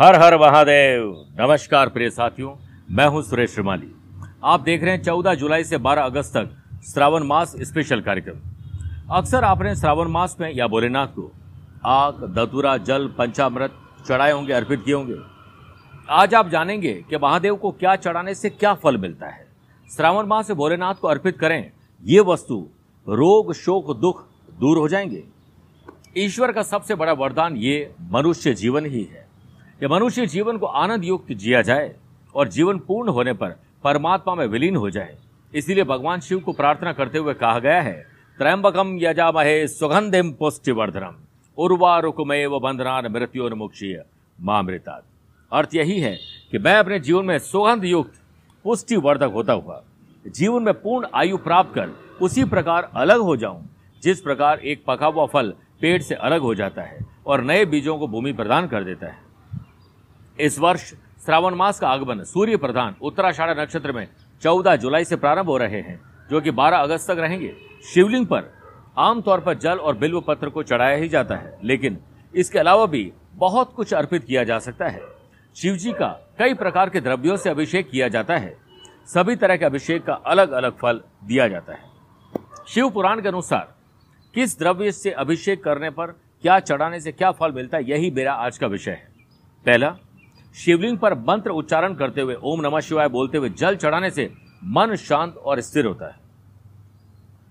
हर हर महादेव। नमस्कार प्रिय साथियों, मैं हूँ सुरेश श्रीमाली। आप देख रहे हैं 14 जुलाई से 12 अगस्त तक श्रावण मास स्पेशल कार्यक्रम। अक्सर आपने श्रावण मास में, या भोलेनाथ को, आग दतुरा जल, पंचामृत चढ़ाए होंगे, अर्पित किए होंगे। आज आप जानेंगे कि महादेव को क्या चढ़ाने से क्या फल मिलता है। श्रावण मास से भोलेनाथ को अर्पित करें, ये वस्तु रोग, शोक, दुख दूर हो जाएँगे। ईश्वर का सबसे बड़ा वरदान ये मनुष्य जीवन ही है। ये मनुष्य जीवन को आनंद युक्त जिया जाए और जीवन पूर्ण होने पर परमात्मा में विलीन हो जाए। इसीलिए भगवान शिव को प्रार्थना करते हुए कहा गया है, त्रयंबकम यजामहे सुगंधिम पुष्टिवर्धनम उर्वा रुकुमय व बंधनान मृत्योन्मुक्षीय मामृता अर्थ यही है कि मैं अपने जीवन में सुगंध युक्त पुष्टिवर्धक होता हुआ, जीवन में पूर्ण आयु प्राप्त कर उसी प्रकार अलग हो जाऊँ, जिस प्रकार एक पका हुआ फल पेड़ से अलग हो जाता है और नए बीजों को भूमि प्रदान कर देता है। इस वर्ष श्रावण मास का आगमन सूर्य प्रधान उत्तराषाढ़ नक्षत्र में 14 जुलाई से प्रारंभ हो रहे हैं, जो कि 12 अगस्त तक रहेंगे। शिवलिंग पर आमतौर पर जल और बिल्व पत्र को चढ़ाया ही जाता है, लेकिन इसके अलावा भी बहुत कुछ अर्पित किया जा सकता है। शिव जी का कई प्रकार के द्रव्यों से अभिषेक किया जाता है। सभी तरह के अभिषेक का अलग अलग फल दिया जाता है। शिव पुराण के अनुसार, किस द्रव्य से अभिषेक करने पर क्या चढ़ाने से क्या फल मिलता है, यही मेरा आज का विषय है। पहला शिवलिंग पर मंत्र उच्चारण करते हुए, ओम नमः शिवाय बोलते हुए जल चढ़ाने से मन शांत और स्थिर होता है।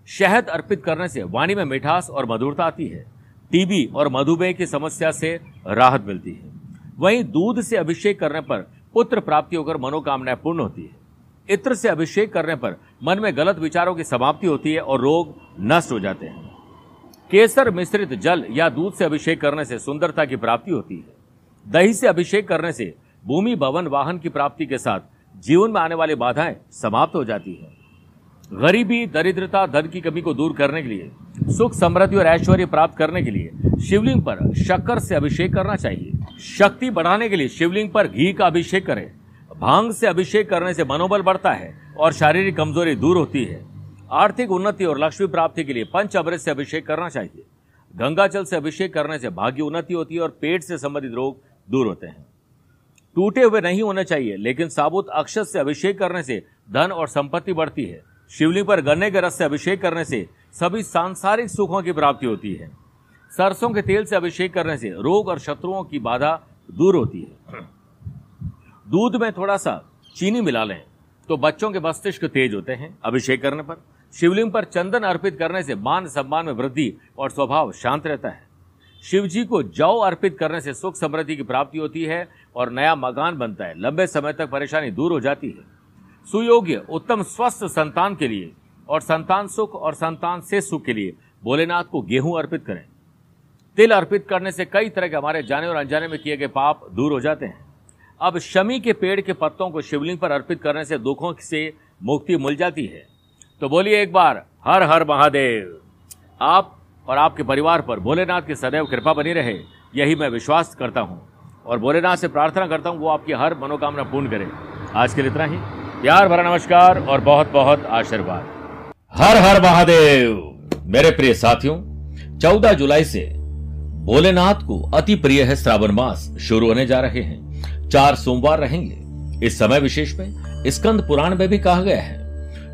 शहद अर्पित करने से वाणी में मिठास और मधुरता आती है। टीबी और मधुमेह की समस्या से राहत मिलती है। वहीं दूध से अभिषेक करने पर पुत्र प्राप्ति होकर मनोकामनाएँ पूर्ण होती है। इत्र से अभिषेक करने पर मन में गलत विचारों की समाप्ति होती है और रोग नष्ट हो जाते हैं। केसर मिश्रित जल या दूध से अभिषेक करने से सुंदरता की प्राप्ति होती है। दही से अभिषेक करने से भूमि, भवन, वाहन की प्राप्ति के साथ जीवन में आने वाली बाधाएँ समाप्त हो जाती है। गरीबी, दरिद्रता, धन की कमी को दूर करने के लिए, सुख, समृद्धि और ऐश्वर्य प्राप्त करने के लिए शिवलिंग पर शक्कर से अभिषेक करना चाहिए। शक्ति बढ़ाने के लिए शिवलिंग पर घी का अभिषेक करें। भाँग से अभिषेक करने से मनोबल बढ़ता है और शारीरिक कमज़ोरी दूर होती है। आर्थिक उन्नति और लक्ष्मी प्राप्ति के लिए पंच अमृत से अभिषेक करना चाहिए। गंगा जल से अभिषेक करने से भाग्य उन्नति होती है और पेट से संबंधित रोग दूर होते हैं। टूटे हुए नहीं होने चाहिए, लेकिन साबुत अक्षत से अभिषेक करने से धन और संपत्ति बढ़ती है। शिवलिंग पर गन्ने के रस से अभिषेक करने से सभी सांसारिक सुखों की प्राप्ति होती है। सरसों के तेल से अभिषेक करने से रोग और शत्रुओं की बाधा दूर होती है। दूध में थोड़ा सा चीनी मिला लें तो बच्चों के मस्तिष्क तेज होते हैं अभिषेक करने पर। शिवलिंग पर चंदन अर्पित करने से मान सम्मान में वृद्धि और स्वभाव शांत रहता है। शिव जी को जौ अर्पित करने से सुख समृद्धि की प्राप्ति होती है और नया मकान बनता है। लंबे समय तक परेशानी दूर हो जाती है। सुयोग्य, उत्तम स्वस्थ संतान के लिए और संतान सुख और संतान से सुख के लिए भोलेनाथ को गेहूँ अर्पित करें। तिल अर्पित करने से कई तरह के हमारे जाने और अनजाने में किए गए पाप दूर हो जाते हैं। अब शमी के पेड़ के पत्तों को शिवलिंग पर अर्पित करने से दुखों से मुक्ति मिल जाती है। तो बोलिए एक बार, हर हर महादेव, आप और आपके परिवार पर भोलेनाथ की सदैव कृपा बनी रहे, यही मैं विश्वास करता हूँ। और भोलेनाथ से प्रार्थना करता हूँ, वो आपकी हर मनोकामना पूर्ण करे। आज के लिए इतना ही। प्यार भरा नमस्कार और बहुत बहुत आशीर्वाद। हर हर महादेव। मेरे प्रिय साथियों, चौदह जुलाई से भोलेनाथ को अति प्रिय है श्रावण मास शुरू होने जा रहे हैं। चार सोमवार रहेंगे। इस समय विशेष में स्कंद पुराण में भी कहा गया है।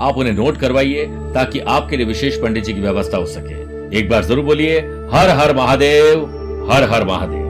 आप उन्हें नोट करवाइए ताकि आपके लिए विशेष पंडित जी की व्यवस्था हो सके। एक बार ज़रूर बोलिए, हर हर महादेव, हर हर महादेव।